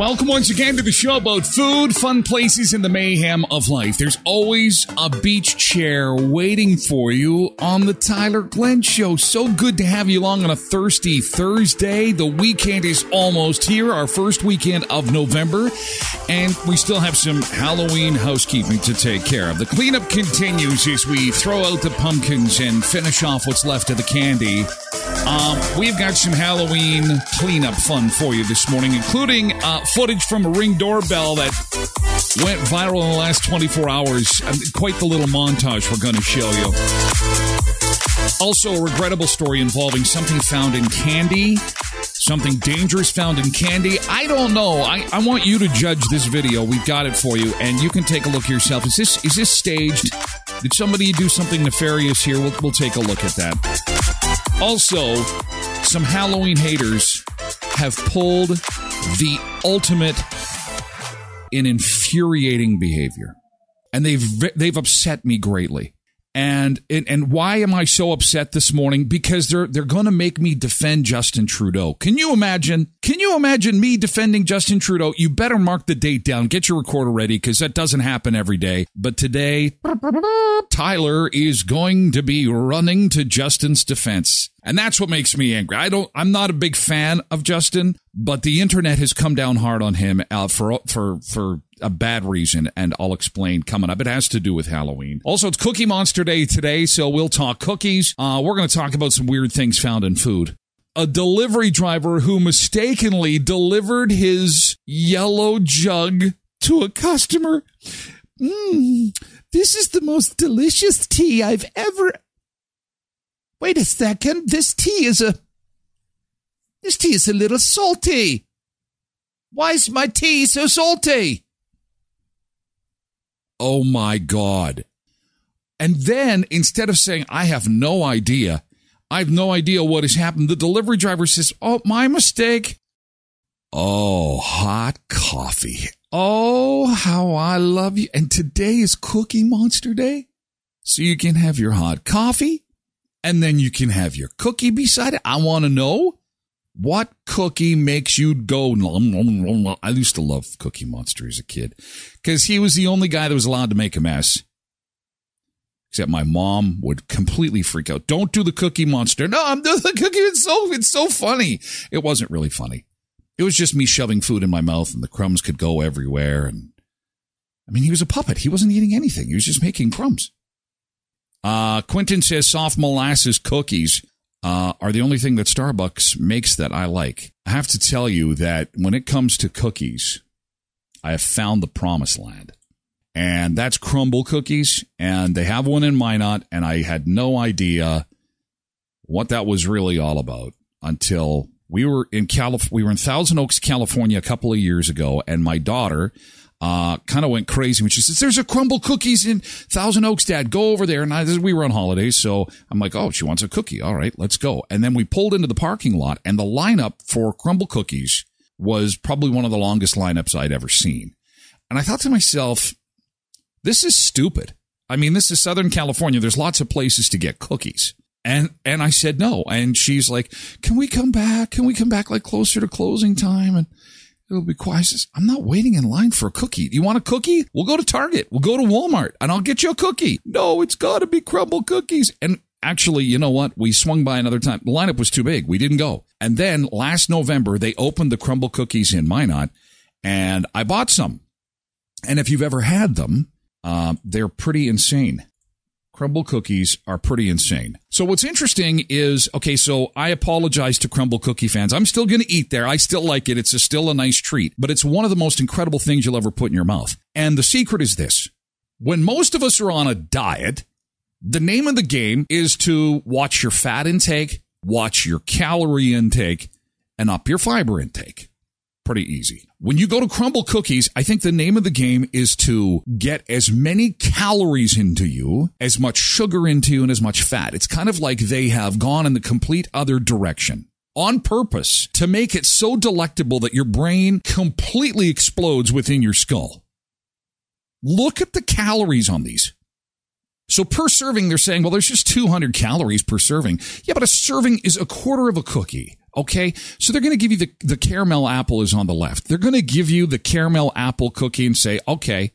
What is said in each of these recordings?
Welcome once again to the show about food, fun places, and the mayhem of life. There's always a beach chair waiting for you on the Tyler Glen Show. So good to have you along on a thirsty Thursday. The weekend is almost here, our first weekend of November, and we still have some Halloween housekeeping to take care of. The cleanup continues as we throw out the pumpkins and finish off what's left of the candy. Um, we've got some Halloween cleanup fun for you this morning, including uh, footage from a ring doorbell that went viral in the last 24 hours. Quite the little montage we're going to show you. Also, a regrettable story involving something found in candy, something dangerous found in candy. I don't know. I, I want you to judge this video. We've got it for you, and you can take a look yourself. Is this is this staged? Did somebody do something nefarious here? We'll, we'll take a look at that. Also, some Halloween haters have pulled the ultimate in infuriating behavior. And they've they've upset me greatly. And, and and why am I so upset this morning? Because they're they're going to make me defend Justin Trudeau. Can you imagine? Can you imagine me defending Justin Trudeau? You better mark the date down. Get your recorder ready because that doesn't happen every day. But today, Tyler is going to be running to Justin's defense. And that's what makes me angry. I don't, I'm not a big fan of Justin, but the internet has come down hard on him uh, for, for, for a bad reason. And I'll explain coming up. It has to do with Halloween. Also, it's Cookie Monster Day today. So we'll talk cookies. Uh, we're going to talk about some weird things found in food. A delivery driver who mistakenly delivered his yellow jug to a customer. Mmm, this is the most delicious tea I've ever Wait a second. This tea is a. This tea is a little salty. Why is my tea so salty? Oh my God. And then instead of saying, I have no idea, I have no idea what has happened, the delivery driver says, Oh, my mistake. Oh, hot coffee. Oh, how I love you. And today is Cookie Monster Day. So you can have your hot coffee and then you can have your cookie beside it. I want to know what cookie makes you go. Nom, nom, nom, I used to love Cookie Monster as a kid because he was the only guy that was allowed to make a mess. Except my mom would completely freak out. Don't do the Cookie Monster. No, I'm doing the cookie. It's so it's so funny. It wasn't really funny. It was just me shoving food in my mouth, and the crumbs could go everywhere. And I mean, he was a puppet. He wasn't eating anything. He was just making crumbs. Uh, Quentin says soft molasses cookies uh, are the only thing that Starbucks makes that I like. I have to tell you that when it comes to cookies, I have found the promised land. And that's Crumbl cookies. And they have one in Minot. And I had no idea what that was really all about until we were in Calif- we were in Thousand Oaks, California a couple of years ago. And my daughter uh, kind of went crazy when she says, "There's a Crumbl cookies in Thousand Oaks, Dad. Go over there." And I, we were on holidays, so I'm like, "Oh, she wants a cookie. All right, let's go." And then we pulled into the parking lot, and the lineup for Crumbl cookies was probably one of the longest lineups I'd ever seen. And I thought to myself, "This is stupid." I mean, this is Southern California. There's lots of places to get cookies. And and I said no. And she's like, "Can we come back? Can we come back like closer to closing time?" And It'll be quiet. Says, I'm not waiting in line for a cookie. Do you want a cookie? We'll go to Target. We'll go to Walmart and I'll get you a cookie. No, it's got to be Crumbl cookies. And actually, you know what? We swung by another time. The lineup was too big. We didn't go. And then last November, they opened the Crumbl cookies in Minot and I bought some. And if you've ever had them, uh, they're pretty insane. Crumbl cookies are pretty insane. So what's interesting is, okay, so I apologize to Crumbl cookie fans. I'm still going to eat there. I still like it. It's a, still a nice treat, but it's one of the most incredible things you'll ever put in your mouth. And the secret is this. When most of us are on a diet, the name of the game is to watch your fat intake, watch your calorie intake, and up your fiber intake pretty easy. When you go to Crumbl Cookies, I think the name of the game is to get as many calories into you, as much sugar into you, and as much fat. It's kind of like they have gone in the complete other direction on purpose to make it so delectable that your brain completely explodes within your skull. Look at the calories on these. So per serving, they're saying, well, there's just 200 calories per serving. Yeah, but a serving is a quarter of a cookie. Okay. So they're going to give you the, the caramel apple is on the left. They're going to give you the caramel apple cookie and say, okay,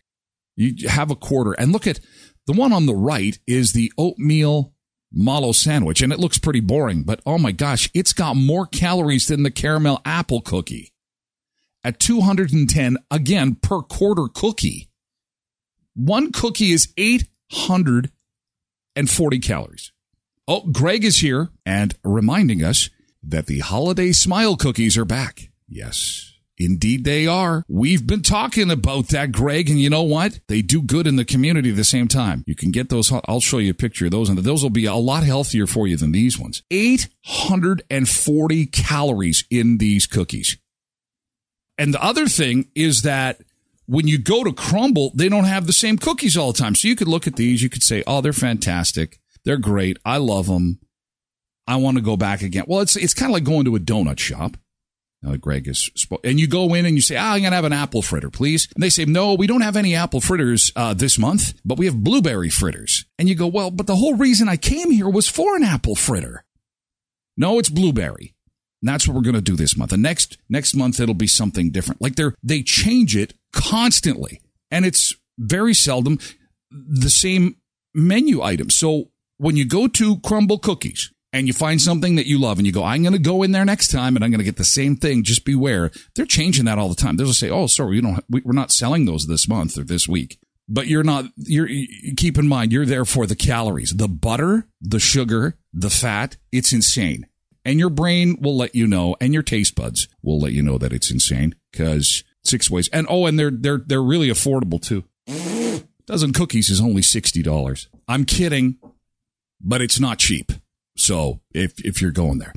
you have a quarter. And look at the one on the right is the oatmeal mallow sandwich. And it looks pretty boring, but oh my gosh, it's got more calories than the caramel apple cookie at 210 again per quarter cookie. One cookie is 840 calories. Oh, Greg is here and reminding us that the holiday smile cookies are back. Yes. Indeed, they are. We've been talking about that, Greg, and you know what? They do good in the community at the same time. You can get those. I'll show you a picture of those, and those will be a lot healthier for you than these ones. 840 calories in these cookies. And the other thing is that when you go to Crumbl, they don't have the same cookies all the time. So you could look at these, you could say, oh, they're fantastic. They're great. I love them. I want to go back again. Well, it's it's kind of like going to a donut shop. Uh, Greg is, and you go in and you say, ah, I'm going to have an apple fritter, please. And they say, no, we don't have any apple fritters uh, this month, but we have blueberry fritters. And you go, well, but the whole reason I came here was for an apple fritter. No, it's blueberry. And that's what we're going to do this month. The next next month it'll be something different. Like they're they change it constantly, and it's very seldom the same menu item. So when you go to Crumbl Cookies, and you find something that you love and you go, I'm going to go in there next time and I'm going to get the same thing. Just beware. They're changing that all the time. They'll say, Oh, sorry, we don't, we're not selling those this month or this week. But you're not, you're, you keep in mind, you're there for the calories, the butter, the sugar, the fat. It's insane. And your brain will let you know and your taste buds will let you know that it's insane because six ways. And oh, and they're, they're, they're really affordable too. Dozen cookies is only $60. I'm kidding, but it's not cheap. So if, if you're going there,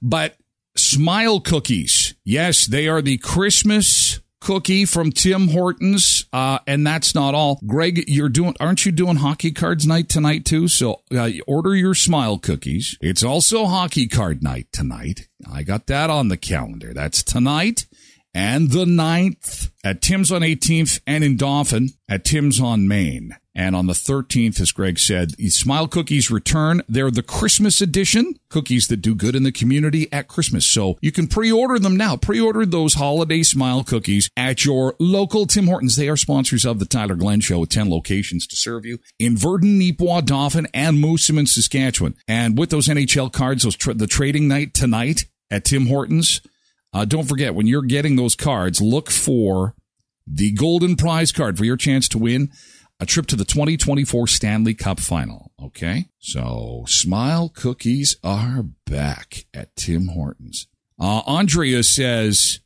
but smile cookies. Yes, they are the Christmas cookie from Tim Hortons. Uh, and that's not all. Greg, you're doing, aren't you doing hockey cards night tonight too? So uh, order your smile cookies. It's also hockey card night tonight. I got that on the calendar. That's tonight and the 9th at Tim's on 18th and in Dauphin at Tim's on Main. And on the 13th, as Greg said, the Smile Cookies return. They're the Christmas edition cookies that do good in the community at Christmas. So you can pre-order them now. Pre-order those holiday Smile Cookies at your local Tim Hortons. They are sponsors of the Tyler Glen Show with 10 locations to serve you in Virden, Neepawa, Dauphin, and Moosomin, Saskatchewan. And with those NHL cards, those tra- the trading night tonight at Tim Hortons, uh, don't forget when you're getting those cards, look for the golden prize card for your chance to win a trip to the 2024 Stanley Cup final. Okay. So smile cookies are back at Tim Hortons. Uh, Andrea says,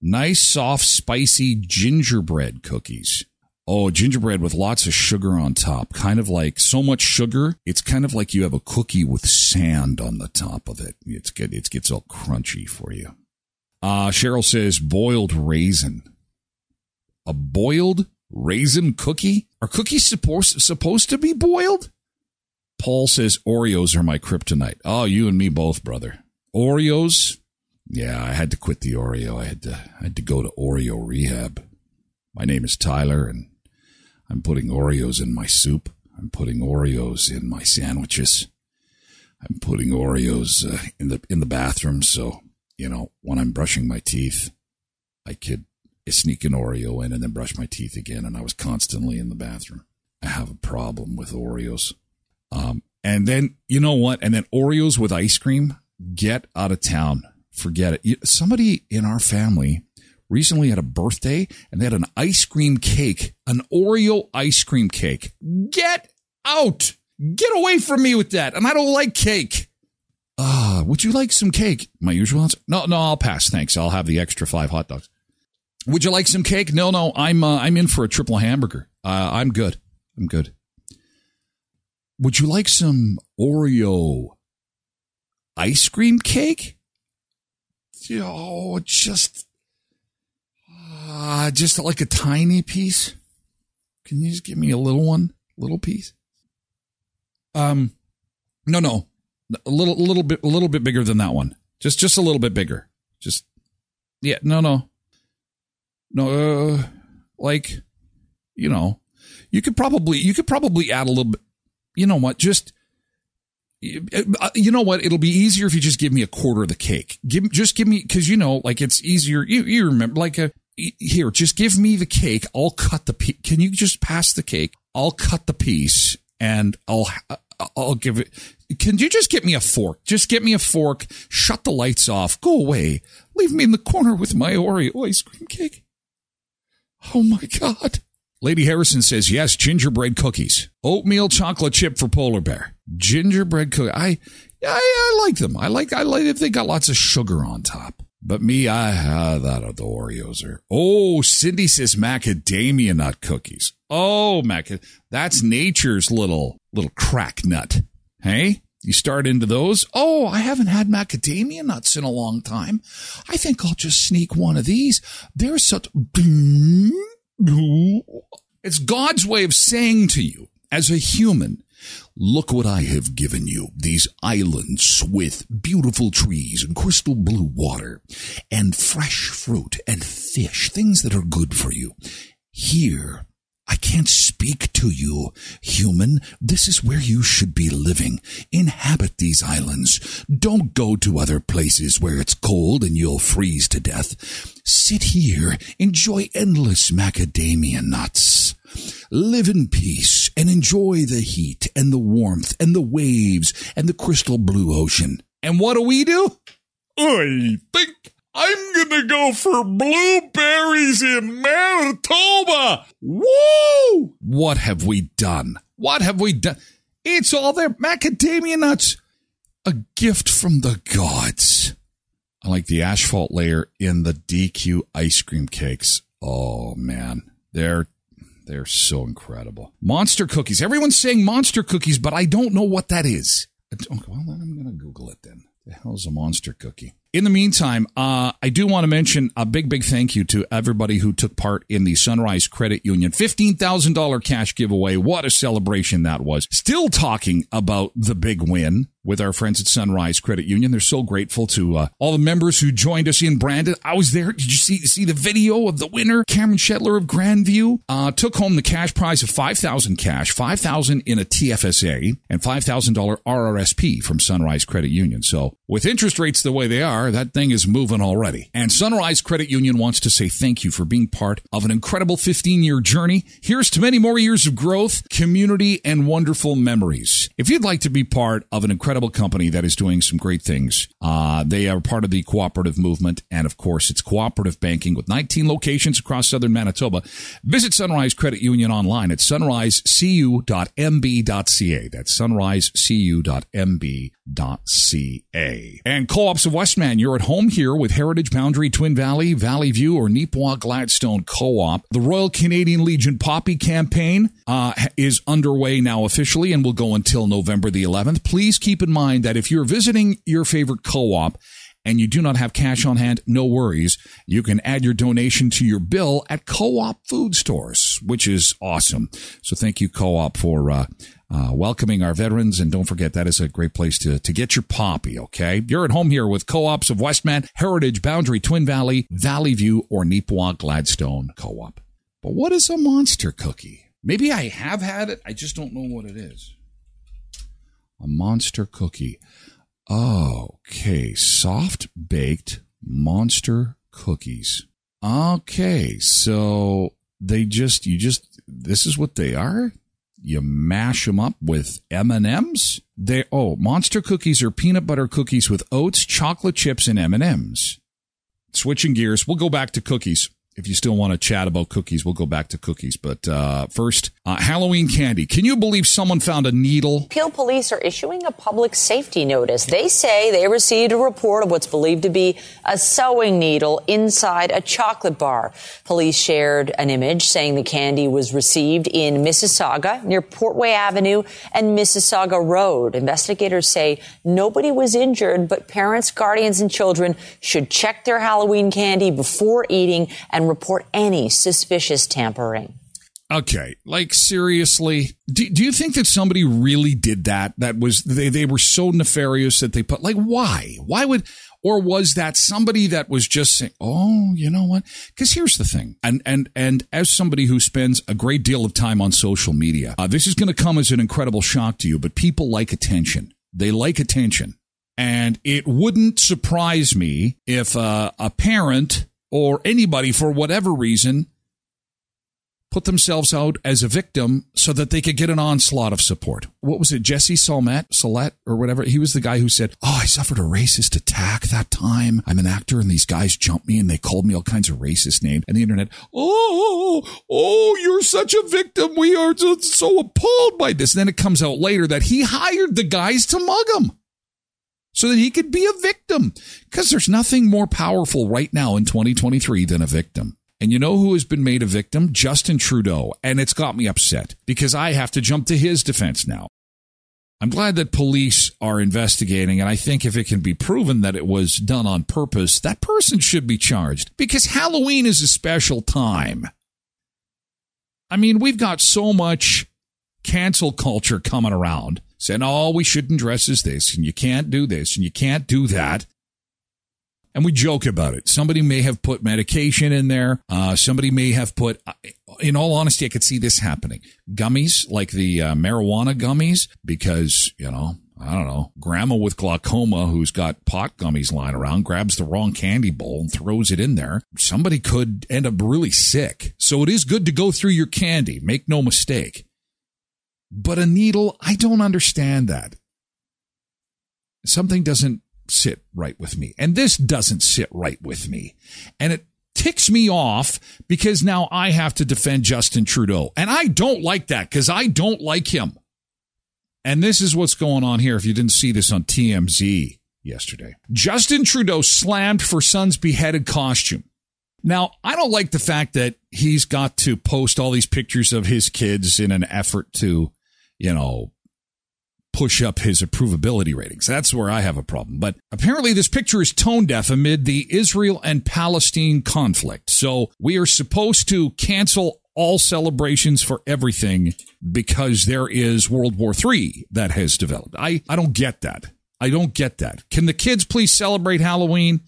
nice, soft, spicy gingerbread cookies. Oh, gingerbread with lots of sugar on top. Kind of like so much sugar. It's kind of like you have a cookie with sand on the top of it. It's good. It gets all crunchy for you. Uh, Cheryl says boiled raisin. A boiled raisin cookie? Are cookies supposed supposed to be boiled? Paul says Oreos are my kryptonite. Oh, you and me both, brother. Oreos? Yeah, I had to quit the Oreo. I had to I had to go to Oreo rehab. My name is Tyler and I'm putting Oreos in my soup. I'm putting Oreos in my sandwiches. I'm putting Oreos uh, in the in the bathroom so, you know, when I'm brushing my teeth, I could sneak an Oreo in and then brush my teeth again, and I was constantly in the bathroom. I have a problem with Oreos. Um, and then you know what? And then Oreos with ice cream. Get out of town. Forget it. Somebody in our family recently had a birthday and they had an ice cream cake, an Oreo ice cream cake. Get out. Get away from me with that. And I don't like cake. Ah, uh, would you like some cake? My usual answer. No, no, I'll pass. Thanks. I'll have the extra five hot dogs. Would you like some cake? No, no, I'm uh, I'm in for a triple hamburger. Uh, I'm good. I'm good. Would you like some Oreo ice cream cake? Oh, just uh, just like a tiny piece. Can you just give me a little one, little piece? Um, no, no, a little, little bit, a little bit bigger than that one. Just, just a little bit bigger. Just, yeah, no, no, no. Uh, like, you know, you could probably, you could probably add a little bit. You know what? Just, uh, you know what? It'll be easier if you just give me a quarter of the cake. Give, just give me, cause you know, like it's easier. You, you remember, like a, here, just give me the cake. I'll cut the piece. Can you just pass the cake? I'll cut the piece and I'll, I'll give it. Can you just get me a fork? Just get me a fork. Shut the lights off. Go away. Leave me in the corner with my Oreo ice cream cake. Oh my God. Lady Harrison says, yes, gingerbread cookies. Oatmeal chocolate chip for polar bear. Gingerbread cookie. I, I, I like them. I like, I like if they got lots of sugar on top. But me, I, uh, that are the Oreos are. Oh, Cindy says macadamia nut cookies. Oh, mac, that's nature's little, little crack nut. Hey? You start into those. Oh, I haven't had macadamia nuts in a long time. I think I'll just sneak one of these. They're such. It's God's way of saying to you, as a human, Look what I have given you. These islands with beautiful trees and crystal blue water and fresh fruit and fish, things that are good for you. Here, I can't speak to you, human. This is where you should be living. Inhabit these islands. Don't go to other places where it's cold and you'll freeze to death. Sit here, enjoy endless macadamia nuts. Live in peace and enjoy the heat and the warmth and the waves and the crystal blue ocean. And what do we do? I think I'm gonna go for blueberries in Manitoba. Woo! What have we done? What have we done? It's all there. Macadamia nuts. A gift from the gods. I like the asphalt layer in the DQ ice cream cakes. Oh man, they're they're so incredible. Monster cookies. Everyone's saying monster cookies, but I don't know what that is. Well, I'm going to Google it then. The hell's a monster cookie? In the meantime, uh, I do want to mention a big, big thank you to everybody who took part in the Sunrise Credit Union $15,000 cash giveaway. What a celebration that was. Still talking about the big win with our friends at Sunrise Credit Union. They're so grateful to uh, all the members who joined us in Brandon. I was there. Did you see see the video of the winner, Cameron Shetler of Grandview? Uh, took home the cash prize of five thousand cash, five thousand in a TFSA, and five thousand dollar RRSP from Sunrise Credit Union. So with interest rates the way they are, that thing is moving already. And Sunrise Credit Union wants to say thank you for being part of an incredible 15 year journey. Here's to many more years of growth, community, and wonderful memories. If you'd like to be part of an incredible incredible company that is doing some great things. Uh, they are part of the cooperative movement. And of course, it's cooperative banking with 19 locations across southern Manitoba. Visit Sunrise Credit Union online at sunrisecu.mb.ca. That's sunrisecu.mb.ca. And Co-ops of Westman, you're at home here with Heritage Boundary, Twin Valley, Valley View, or Neepawa Gladstone Co-op. The Royal Canadian Legion Poppy campaign uh, is underway now officially and will go until November the 11th. Please keep in mind that if you're visiting your favorite co-op and you do not have cash on hand, no worries. You can add your donation to your bill at co-op food stores, which is awesome. So thank you, co-op, for uh, uh, welcoming our veterans. And don't forget, that is a great place to, to get your poppy, okay? You're at home here with co-ops of Westman, Heritage, Boundary, Twin Valley, Valley View, or Neepawa Gladstone co-op. But what is a monster cookie? Maybe I have had it. I just don't know what it is. A monster cookie. Okay, soft baked monster cookies. Okay, so they just you just this is what they are. You mash them up with M and M's. They oh monster cookies are peanut butter cookies with oats, chocolate chips, and M and M's. Switching gears, we'll go back to cookies if you still want to chat about cookies, we'll go back to cookies. But uh, first, uh, Halloween candy. Can you believe someone found a needle? Peel police are issuing a public safety notice. They say they received a report of what's believed to be a sewing needle inside a chocolate bar. Police shared an image saying the candy was received in Mississauga near Portway Avenue and Mississauga Road. Investigators say nobody was injured, but parents, guardians, and children should check their Halloween candy before eating and report any suspicious tampering. Okay, like seriously, do, do you think that somebody really did that? That was they they were so nefarious that they put like why? Why would or was that somebody that was just saying, "Oh, you know what?" Because here's the thing, and and and as somebody who spends a great deal of time on social media, uh, this is going to come as an incredible shock to you. But people like attention; they like attention, and it wouldn't surprise me if uh, a parent or anybody for whatever reason put themselves out as a victim so that they could get an onslaught of support. What was it? Jesse Salmet, Salet, or whatever. He was the guy who said, Oh, I suffered a racist attack that time. I'm an actor and these guys jumped me and they called me all kinds of racist names. And the internet, Oh, oh, you're such a victim. We are so, so appalled by this. And then it comes out later that he hired the guys to mug him so that he could be a victim. Because there's nothing more powerful right now in 2023 than a victim. And you know who has been made a victim? Justin Trudeau. And it's got me upset because I have to jump to his defense now. I'm glad that police are investigating, and I think if it can be proven that it was done on purpose, that person should be charged because Halloween is a special time. I mean, we've got so much cancel culture coming around saying, oh, we shouldn't dress as this, and you can't do this, and you can't do that. And we joke about it. Somebody may have put medication in there. Uh, somebody may have put, in all honesty, I could see this happening. Gummies, like the uh, marijuana gummies, because, you know, I don't know, grandma with glaucoma who's got pot gummies lying around grabs the wrong candy bowl and throws it in there. Somebody could end up really sick. So it is good to go through your candy. Make no mistake. But a needle, I don't understand that. Something doesn't sit right with me. And this doesn't sit right with me. And it ticks me off because now I have to defend Justin Trudeau. And I don't like that because I don't like him. And this is what's going on here if you didn't see this on TMZ yesterday. Justin Trudeau slammed for son's beheaded costume. Now, I don't like the fact that he's got to post all these pictures of his kids in an effort to you know, push up his approvability ratings. That's where I have a problem. But apparently, this picture is tone deaf amid the Israel and Palestine conflict. So we are supposed to cancel all celebrations for everything because there is World War III that has developed. I, I don't get that. I don't get that. Can the kids please celebrate Halloween?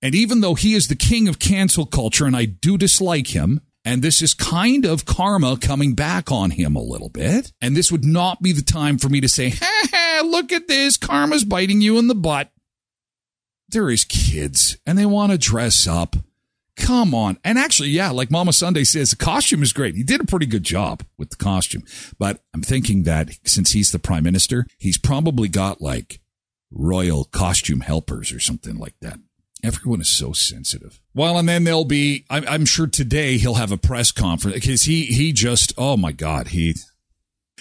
And even though he is the king of cancel culture and I do dislike him, and this is kind of karma coming back on him a little bit. And this would not be the time for me to say, ha ha, look at this. Karma's biting you in the butt. There is kids and they want to dress up. Come on. And actually, yeah, like Mama Sunday says, the costume is great. He did a pretty good job with the costume. But I'm thinking that since he's the prime minister, he's probably got like royal costume helpers or something like that. Everyone is so sensitive. Well, and then there'll be, I'm, I'm sure today he'll have a press conference because he, he just, oh my God, he,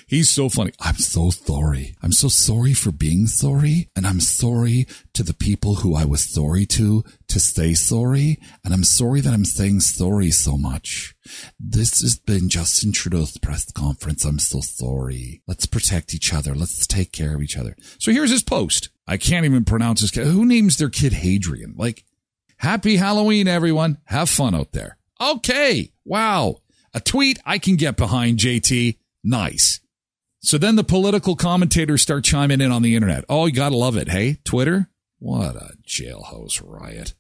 He's so funny. I'm so sorry. I'm so sorry for being sorry. And I'm sorry to the people who I was sorry to, to say sorry. And I'm sorry that I'm saying sorry so much. This has been Justin Trudeau's press conference. I'm so sorry. Let's protect each other. Let's take care of each other. So here's his post. I can't even pronounce his kid. Who names their kid Hadrian? Like, happy Halloween, everyone. Have fun out there. Okay. Wow. A tweet I can get behind, JT. Nice. So then the political commentators start chiming in on the internet. Oh, you gotta love it. Hey, Twitter? What a jailhouse riot.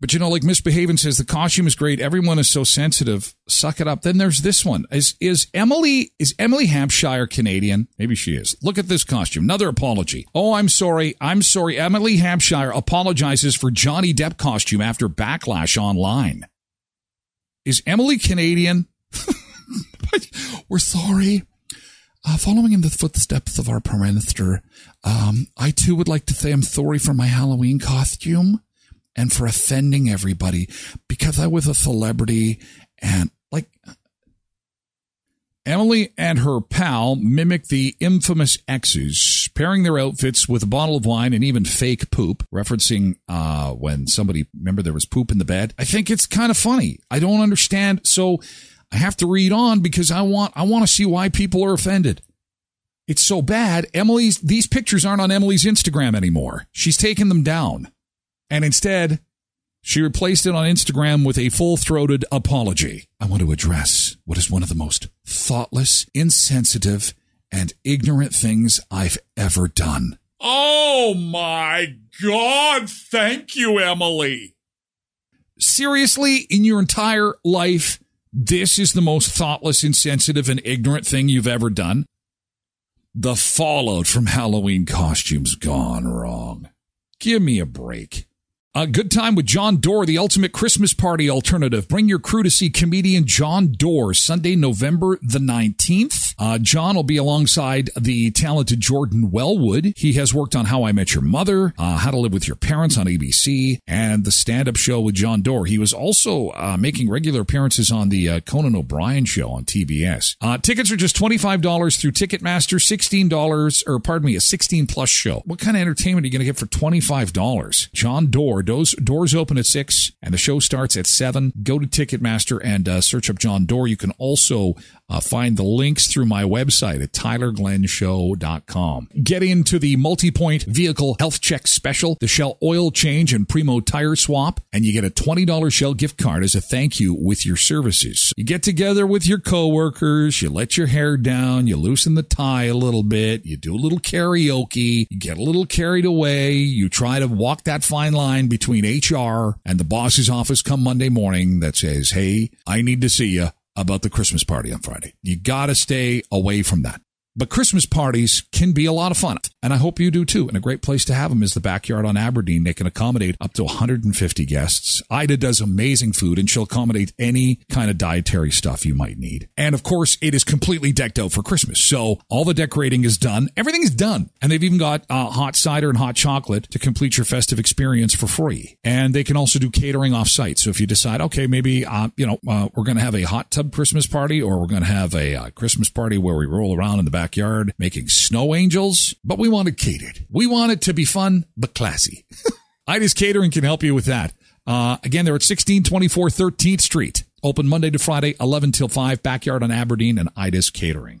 But you know, like Misbehaving says, the costume is great. Everyone is so sensitive. Suck it up. Then there's this one. Is is Emily is Emily Hampshire Canadian? Maybe she is. Look at this costume. Another apology. Oh, I'm sorry. I'm sorry. Emily Hampshire apologizes for Johnny Depp costume after backlash online. Is Emily Canadian? We're sorry. Uh, following in the footsteps of our prime minister, um, I too would like to say I'm sorry for my Halloween costume and for offending everybody because I was a celebrity and like Emily and her pal mimic the infamous exes, pairing their outfits with a bottle of wine and even fake poop, referencing uh, when somebody, remember there was poop in the bed. I think it's kind of funny. I don't understand. So I have to read on because I want I want to see why people are offended. It's so bad. Emily's these pictures aren't on Emily's Instagram anymore. She's taken them down. And instead, she replaced it on Instagram with a full-throated apology. I want to address what is one of the most thoughtless, insensitive, and ignorant things I've ever done. Oh my god, thank you, Emily. Seriously, in your entire life, this is the most thoughtless, insensitive, and ignorant thing you've ever done. The fallout from Halloween costumes gone wrong. Give me a break. A good time with Jon Dore, the ultimate Christmas party alternative. Bring your crew to see comedian Jon Dore Sunday, November the 19th. Uh, Jon will be alongside the talented Jordan Wellwood. He has worked on How I Met Your Mother, uh, How to Live with Your Parents on ABC, and the stand up show with Jon Dore. He was also uh, making regular appearances on the uh, Conan O'Brien show on TBS. Uh, tickets are just $25 through Ticketmaster, $16, or pardon me, a 16 plus show. What kind of entertainment are you going to get for $25? Jon Dore Doors, doors open at 6 and the show starts at 7. Go to Ticketmaster and uh, search up Jon Dore. You can also uh, find the links through my website at tylerglenshow.com. Get into the multi-point vehicle health check special, the Shell oil change and Primo tire swap, and you get a $20 Shell gift card as a thank you with your services. You get together with your coworkers, you let your hair down, you loosen the tie a little bit, you do a little karaoke, you get a little carried away, you try to walk that fine line between HR and the boss's office come Monday morning that says, Hey, I need to see you about the Christmas party on Friday. You got to stay away from that. But Christmas parties can be a lot of fun, and I hope you do too. And a great place to have them is the backyard on Aberdeen. They can accommodate up to 150 guests. Aida does amazing food, and she'll accommodate any kind of dietary stuff you might need. And of course, it is completely decked out for Christmas. So all the decorating is done. Everything is done. And they've even got uh, hot cider and hot chocolate to complete your festive experience for free. And they can also do catering off site. So if you decide, okay, maybe, uh, you know, uh, we're going to have a hot tub Christmas party or we're going to have a uh, Christmas party where we roll around in the back backyard making snow angels, but we want it catered. We want it to be fun, but classy. Aida's Catering can help you with that. Uh, again, they're at 1624 13th Street. Open Monday to Friday, 11 till 5, backyard on Aberdeen and Ida's Catering.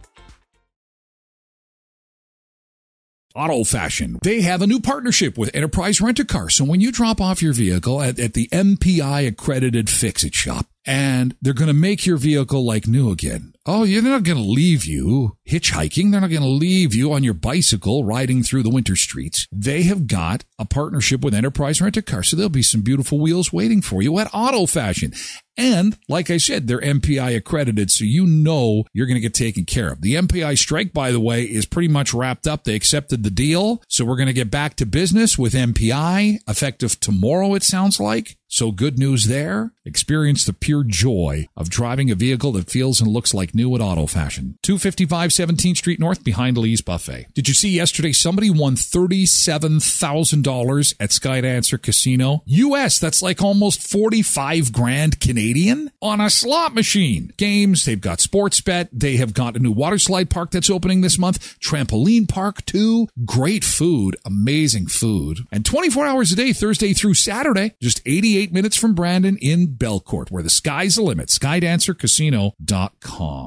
Auto Fashion. They have a new partnership with Enterprise Rent a Car. So when you drop off your vehicle at, at the MPI accredited fix it shop, and they're going to make your vehicle like new again. Oh, they're not going to leave you hitchhiking. They're not going to leave you on your bicycle riding through the winter streets. They have got a partnership with Enterprise Rent a Car. So there'll be some beautiful wheels waiting for you at Auto Fashion. And like I said, they're MPI accredited, so you know you're going to get taken care of. The MPI strike, by the way, is pretty much wrapped up. They accepted the deal. So we're going to get back to business with MPI effective tomorrow, it sounds like. So good news there. Experience the pure joy of driving a vehicle that feels and looks like like new at Auto Fashion. 255 17th Street North behind Lee's Buffet. Did you see yesterday somebody won $37,000 at Skydancer Casino? US, that's like almost 45 grand Canadian on a slot machine. Games, they've got sports bet, they have got a new water slide park that's opening this month, trampoline park too. Great food, amazing food. And 24 hours a day, Thursday through Saturday, just 88 minutes from Brandon in Belcourt, where the sky's the limit. SkydancerCasino.com.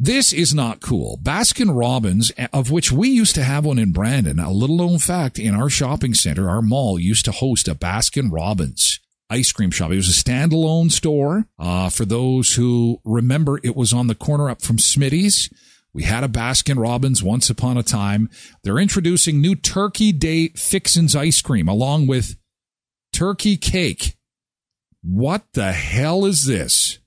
This is not cool. Baskin Robbins, of which we used to have one in Brandon, a little known fact in our shopping center, our mall used to host a Baskin Robbins ice cream shop. It was a standalone store. Uh, for those who remember, it was on the corner up from Smitty's. We had a Baskin Robbins once upon a time. They're introducing new Turkey Day Fixins ice cream along with turkey cake. What the hell is this?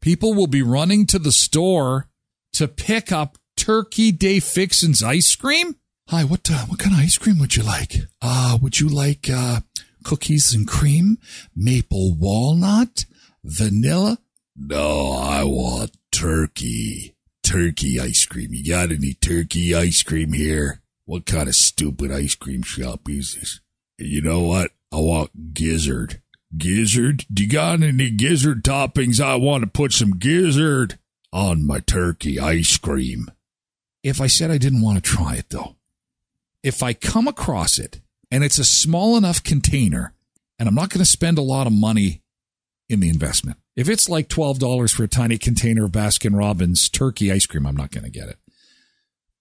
People will be running to the store to pick up Turkey Day Fixins ice cream? Hi, what uh, what kind of ice cream would you like? Uh, would you like uh, cookies and cream, maple walnut, vanilla? No, I want turkey. Turkey ice cream. You got any turkey ice cream here? What kind of stupid ice cream shop is this? You know what? I want gizzard. Gizzard? Do you got any gizzard toppings? I want to put some gizzard on my turkey ice cream. If I said I didn't want to try it though, if I come across it and it's a small enough container and I'm not going to spend a lot of money in the investment. If it's like $12 for a tiny container of Baskin Robbins turkey ice cream, I'm not going to get it.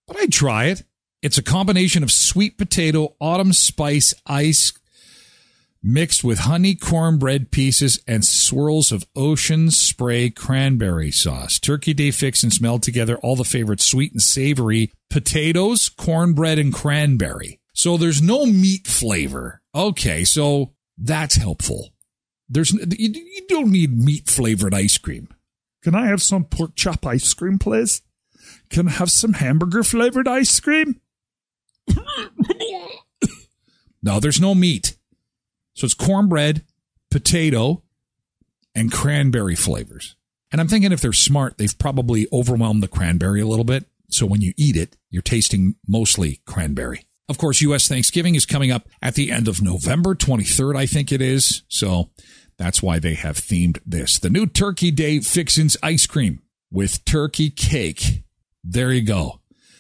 But I'd try it. It's a combination of sweet potato, autumn spice, ice mixed with honey cornbread pieces and swirls of ocean spray cranberry sauce. Turkey Day fix and smell together all the favorite sweet and savory potatoes, cornbread, and cranberry. So there's no meat flavor. Okay, so that's helpful. There's you don't need meat flavored ice cream. Can I have some pork chop ice cream, please? Can I have some hamburger flavored ice cream? no, there's no meat. So it's cornbread, potato, and cranberry flavors. And I'm thinking if they're smart, they've probably overwhelmed the cranberry a little bit. So when you eat it, you're tasting mostly cranberry. Of course, U.S. Thanksgiving is coming up at the end of November 23rd, I think it is. So that's why they have themed this. The new Turkey Day Fixins ice cream with turkey cake. There you go.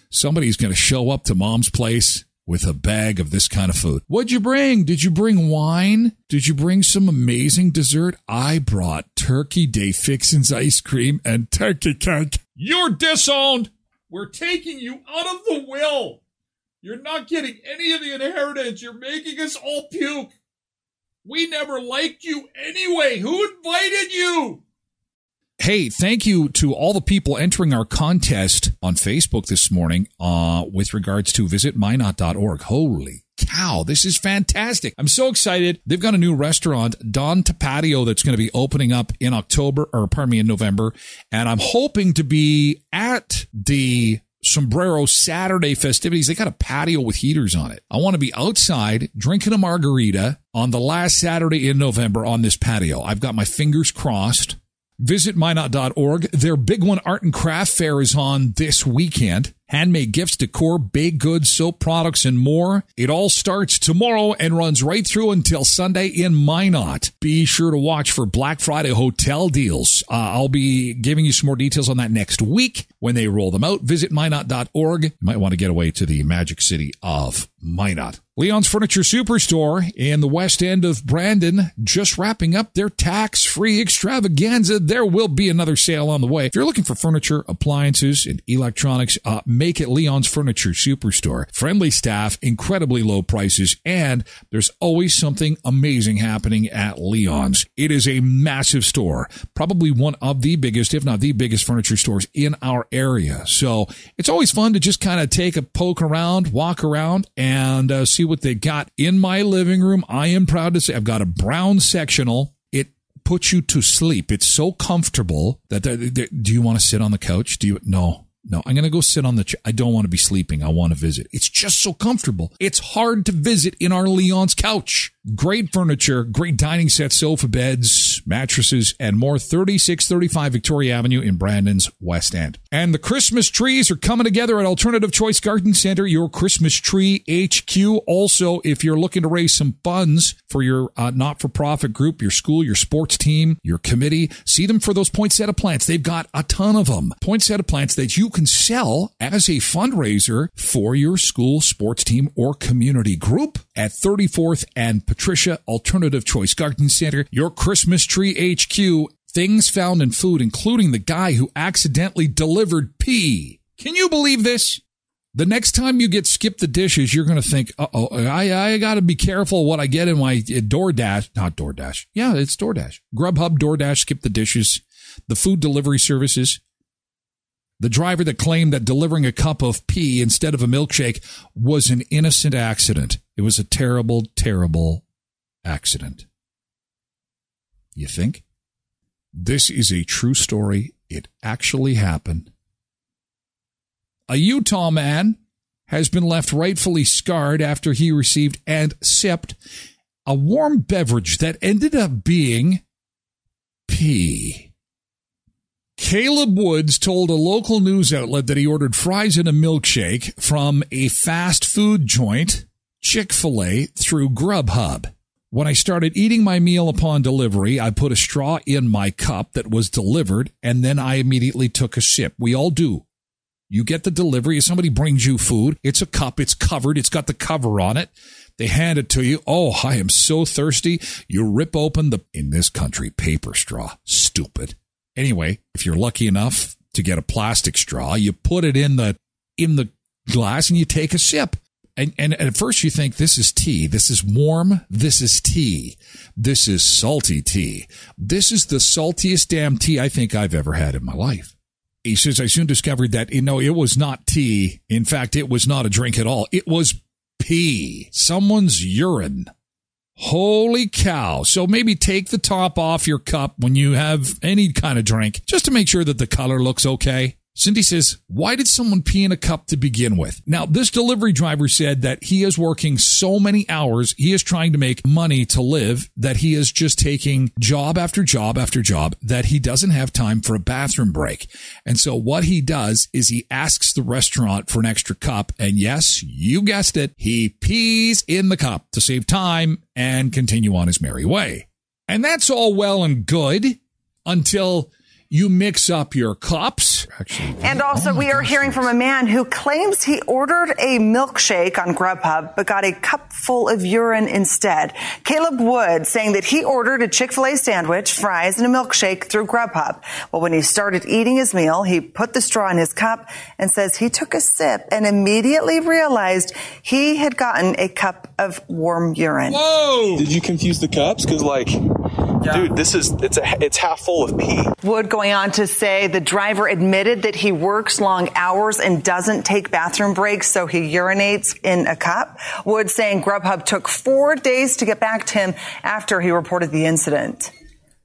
Somebody's going to show up to mom's place with a bag of this kind of food. What'd you bring? Did you bring wine? Did you bring some amazing dessert? I brought Turkey Day Fixins ice cream and turkey cake. You're disowned. We're taking you out of the will. You're not getting any of the inheritance. You're making us all puke. We never liked you anyway. Who invited you? Hey, thank you to all the people entering our contest on Facebook this morning uh, with regards to visit visitminot.org. Holy cow, this is fantastic. I'm so excited. They've got a new restaurant, Don Tapatio, that's going to be opening up in October, or pardon me, in November. And I'm hoping to be at the Sombrero Saturday festivities. They got a patio with heaters on it. I want to be outside drinking a margarita on the last Saturday in November on this patio. I've got my fingers crossed. Visit minot.org. Their big one art and craft fair is on this weekend. Handmade gifts, decor, baked goods, soap products, and more. It all starts tomorrow and runs right through until Sunday in Minot. Be sure to watch for Black Friday hotel deals. Uh, I'll be giving you some more details on that next week when they roll them out. Visit minot.org. You might want to get away to the magic city of Minot. Leon's Furniture Superstore in the west end of Brandon just wrapping up their tax free extravaganza. There will be another sale on the way. If you're looking for furniture, appliances, and electronics, uh, make it Leon's Furniture Superstore. Friendly staff, incredibly low prices, and there's always something amazing happening at Leon's. It is a massive store, probably one of the biggest, if not the biggest furniture stores in our area. So it's always fun to just kind of take a poke around, walk around, and uh, see what they got in my living room. I am proud to say I've got a brown sectional. It puts you to sleep. It's so comfortable that do you want to sit on the couch? Do you no. No, I'm going to go sit on the chair. I don't want to be sleeping. I want to visit. It's just so comfortable. It's hard to visit in our Leon's couch. Great furniture, great dining sets, sofa beds, mattresses, and more. 3635 Victoria Avenue in Brandon's West End. And the Christmas trees are coming together at Alternative Choice Garden Center, your Christmas tree HQ. Also, if you're looking to raise some funds for your uh, not for profit group, your school, your sports team, your committee, see them for those poinsettia plants. They've got a ton of them. Poinsettia plants that you can sell as a fundraiser for your school, sports team, or community group at 34th and Patricia Alternative Choice Garden Center, your Christmas tree HQ. Things found in food, including the guy who accidentally delivered pee. Can you believe this? The next time you get skip the dishes, you're going to think, uh oh, I, I got to be careful what I get in my DoorDash. Not DoorDash. Yeah, it's DoorDash. Grubhub, DoorDash, skip the dishes, the food delivery services. The driver that claimed that delivering a cup of pee instead of a milkshake was an innocent accident. It was a terrible, terrible accident. You think? This is a true story. It actually happened. A Utah man has been left rightfully scarred after he received and sipped a warm beverage that ended up being pee. Caleb Woods told a local news outlet that he ordered fries and a milkshake from a fast food joint, Chick fil A, through Grubhub. When I started eating my meal upon delivery, I put a straw in my cup that was delivered, and then I immediately took a sip. We all do. You get the delivery. If somebody brings you food, it's a cup, it's covered, it's got the cover on it. They hand it to you. Oh, I am so thirsty. You rip open the, in this country, paper straw. Stupid. Anyway, if you're lucky enough to get a plastic straw, you put it in the in the glass and you take a sip. And, and, at first you think this is tea. This is warm. This is tea. This is salty tea. This is the saltiest damn tea I think I've ever had in my life. He says, I soon discovered that, you know, it was not tea. In fact, it was not a drink at all. It was pee. Someone's urine. Holy cow. So maybe take the top off your cup when you have any kind of drink just to make sure that the color looks okay. Cindy says, Why did someone pee in a cup to begin with? Now, this delivery driver said that he is working so many hours, he is trying to make money to live, that he is just taking job after job after job, that he doesn't have time for a bathroom break. And so what he does is he asks the restaurant for an extra cup. And yes, you guessed it, he pees in the cup to save time and continue on his merry way. And that's all well and good until you mix up your cups. Actually, and oh also, oh we are hearing from a man who claims he ordered a milkshake on Grubhub, but got a cup full of urine instead. Caleb Wood saying that he ordered a Chick fil A sandwich, fries, and a milkshake through Grubhub. Well, when he started eating his meal, he put the straw in his cup and says he took a sip and immediately realized he had gotten a cup of warm urine. Whoa! Did you confuse the cups? Because, like, yeah. dude, this is, it's a, it's half full of pee. Wood going on to say the driver admitted that he works long hours and doesn't take bathroom breaks, so he urinates in a cup. Wood saying Grubhub took four days to get back to him after he reported the incident.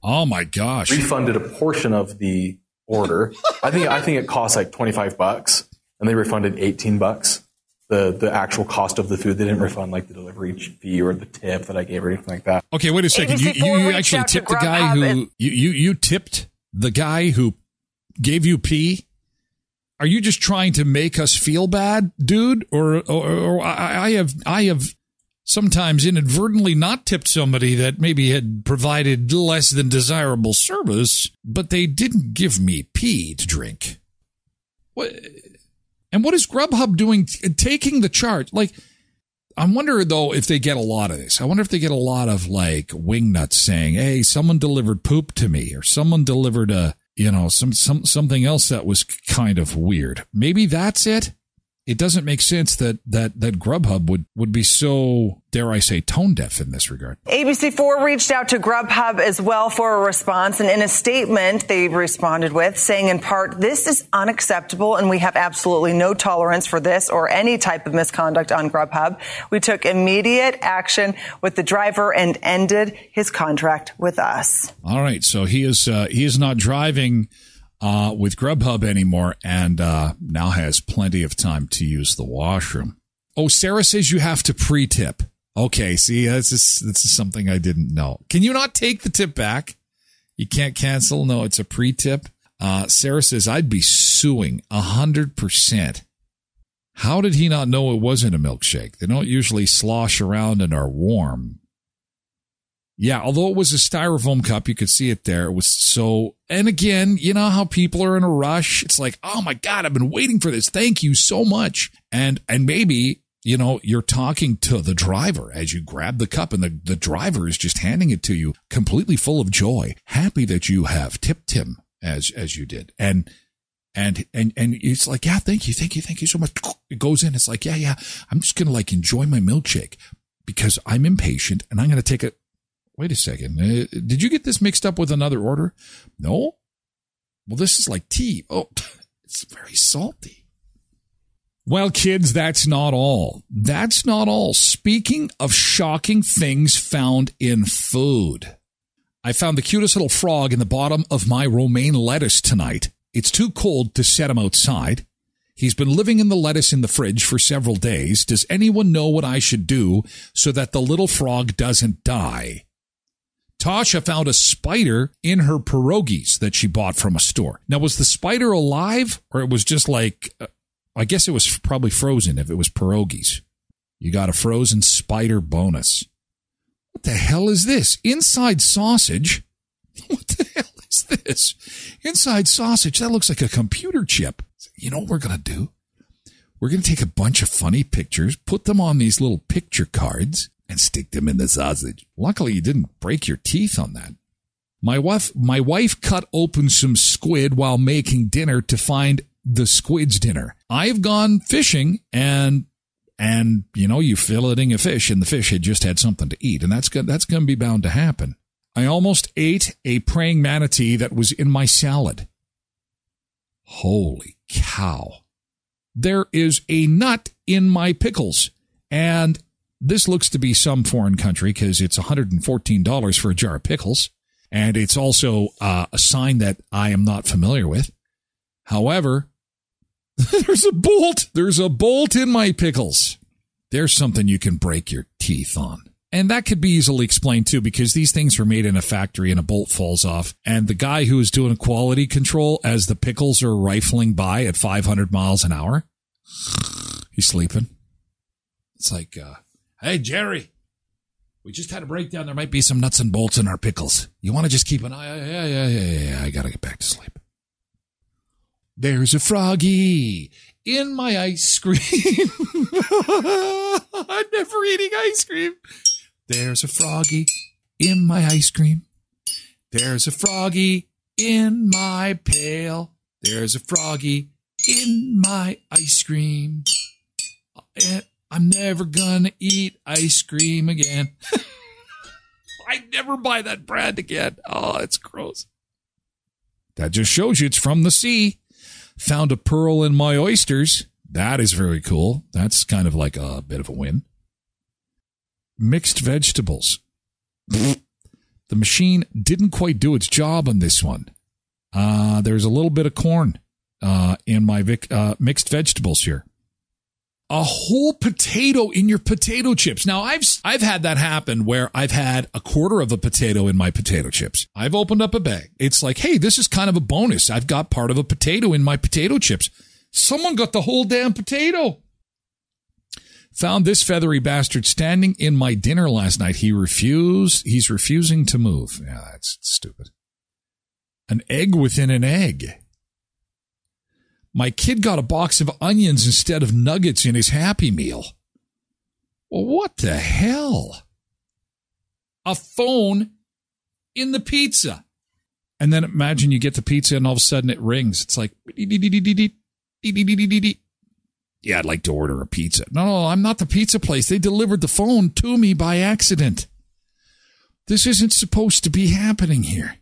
Oh my gosh. Refunded a portion of the order. I think, I think it cost like 25 bucks and they refunded 18 bucks the the actual cost of the food. They didn't refund like the delivery fee or the tip that I gave or anything like that. Okay, wait a second. You, you, you actually tipped the guy who you, you you tipped the guy who gave you pee. Are you just trying to make us feel bad, dude? Or or, or I, I have I have sometimes inadvertently not tipped somebody that maybe had provided less than desirable service, but they didn't give me pee to drink. What? And what is Grubhub doing, taking the charge? Like, I wonder though if they get a lot of this. I wonder if they get a lot of like wingnuts saying, "Hey, someone delivered poop to me," or someone delivered a, you know, some some something else that was kind of weird. Maybe that's it it doesn't make sense that that that Grubhub would would be so dare I say tone deaf in this regard. ABC4 reached out to Grubhub as well for a response and in a statement they responded with saying in part this is unacceptable and we have absolutely no tolerance for this or any type of misconduct on Grubhub. We took immediate action with the driver and ended his contract with us. All right, so he is uh, he is not driving uh, with Grubhub anymore and uh, now has plenty of time to use the washroom. Oh, Sarah says you have to pre tip. Okay, see, this is this is something I didn't know. Can you not take the tip back? You can't cancel. No, it's a pre-tip. Uh, Sarah says I'd be suing a hundred percent. How did he not know it wasn't a milkshake? They don't usually slosh around and are warm. Yeah, although it was a styrofoam cup, you could see it there. It was so, and again, you know how people are in a rush. It's like, oh my God, I've been waiting for this. Thank you so much. And, and maybe, you know, you're talking to the driver as you grab the cup and the, the driver is just handing it to you completely full of joy, happy that you have tipped him as, as you did. And, and, and, and it's like, yeah, thank you. Thank you. Thank you so much. It goes in. It's like, yeah, yeah, I'm just to like enjoy my milkshake because I'm impatient and I'm to take it wait a second. Uh, did you get this mixed up with another order? No. Well, this is like tea. Oh, it's very salty. Well, kids, that's not all. That's not all. Speaking of shocking things found in food, I found the cutest little frog in the bottom of my romaine lettuce tonight. It's too cold to set him outside. He's been living in the lettuce in the fridge for several days. Does anyone know what I should do so that the little frog doesn't die? Tasha found a spider in her pierogies that she bought from a store. Now, was the spider alive or it was just like, uh, I guess it was probably frozen if it was pierogies. You got a frozen spider bonus. What the hell is this? Inside sausage? What the hell is this? Inside sausage? That looks like a computer chip. You know what we're going to do? We're going to take a bunch of funny pictures, put them on these little picture cards, and stick them in the sausage. Luckily, you didn't break your teeth on that. My wife, my wife cut open some squid while making dinner to find the squid's dinner. I've gone fishing and and you know you filleting a fish and the fish had just had something to eat and that's good that's going to be bound to happen. I almost ate a praying manatee that was in my salad. Holy cow. There is a nut in my pickles and this looks to be some foreign country because it's $114 for a jar of pickles. And it's also uh, a sign that I am not familiar with. However, there's a bolt. There's a bolt in my pickles. There's something you can break your teeth on. And that could be easily explained too, because these things were made in a factory and a bolt falls off. And the guy who is doing quality control as the pickles are rifling by at 500 miles an hour, he's sleeping. It's like, uh, Hey, Jerry, we just had a breakdown. There might be some nuts and bolts in our pickles. You want to just keep an eye? Yeah, yeah, yeah, yeah. I got to get back to sleep. There's a froggy in my ice cream. I'm never eating ice cream. There's a froggy in my ice cream. There's a froggy in my pail. There's a froggy in my ice cream. Uh, eh, I'm never gonna eat ice cream again. I never buy that brand again. Oh, it's gross. That just shows you it's from the sea. Found a pearl in my oysters. That is very cool. That's kind of like a bit of a win. Mixed vegetables. the machine didn't quite do its job on this one. Uh, there's a little bit of corn uh, in my vic- uh, mixed vegetables here a whole potato in your potato chips. Now I've I've had that happen where I've had a quarter of a potato in my potato chips. I've opened up a bag. It's like, "Hey, this is kind of a bonus. I've got part of a potato in my potato chips." Someone got the whole damn potato. Found this feathery bastard standing in my dinner last night. He refused. He's refusing to move. Yeah, that's stupid. An egg within an egg. My kid got a box of onions instead of nuggets in his Happy Meal. Well, what the hell? A phone in the pizza. And then imagine you get the pizza and all of a sudden it rings. It's like, yeah, I'd like to order a pizza. No, no, I'm not the pizza place. They delivered the phone to me by accident. This isn't supposed to be happening here.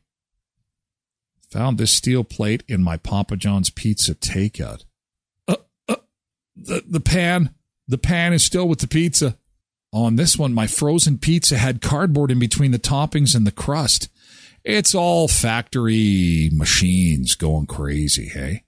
Found this steel plate in my Papa John's pizza takeout. Uh, uh, the, the pan, the pan is still with the pizza. On this one, my frozen pizza had cardboard in between the toppings and the crust. It's all factory machines going crazy, hey?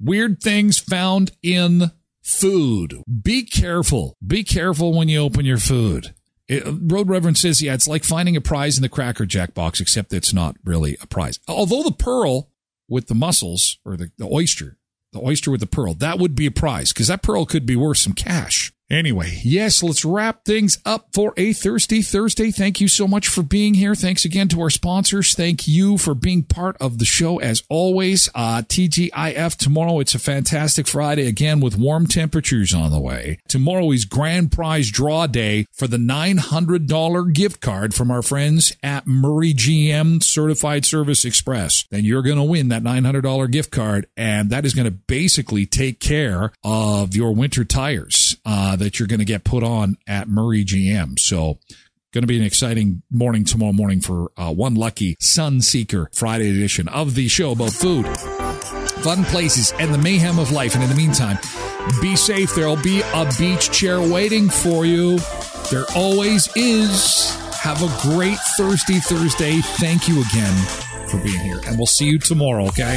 Weird things found in food. Be careful. Be careful when you open your food. It, Road Reverend says, yeah, it's like finding a prize in the Cracker Jack box, except it's not really a prize. Although the pearl with the mussels or the, the oyster, the oyster with the pearl, that would be a prize because that pearl could be worth some cash. Anyway, yes, let's wrap things up for a Thirsty Thursday. Thank you so much for being here. Thanks again to our sponsors. Thank you for being part of the show as always. Uh, TGIF tomorrow. It's a fantastic Friday again with warm temperatures on the way. Tomorrow is grand prize draw day for the $900 gift card from our friends at Murray GM Certified Service Express. Then you're going to win that $900 gift card and that is going to basically take care of your winter tires. Uh, that you're going to get put on at Murray GM. So, going to be an exciting morning tomorrow morning for uh, one lucky Sun Seeker Friday edition of the show about food, fun places, and the mayhem of life. And in the meantime, be safe. There'll be a beach chair waiting for you. There always is. Have a great Thirsty Thursday. Thank you again for being here. And we'll see you tomorrow, okay?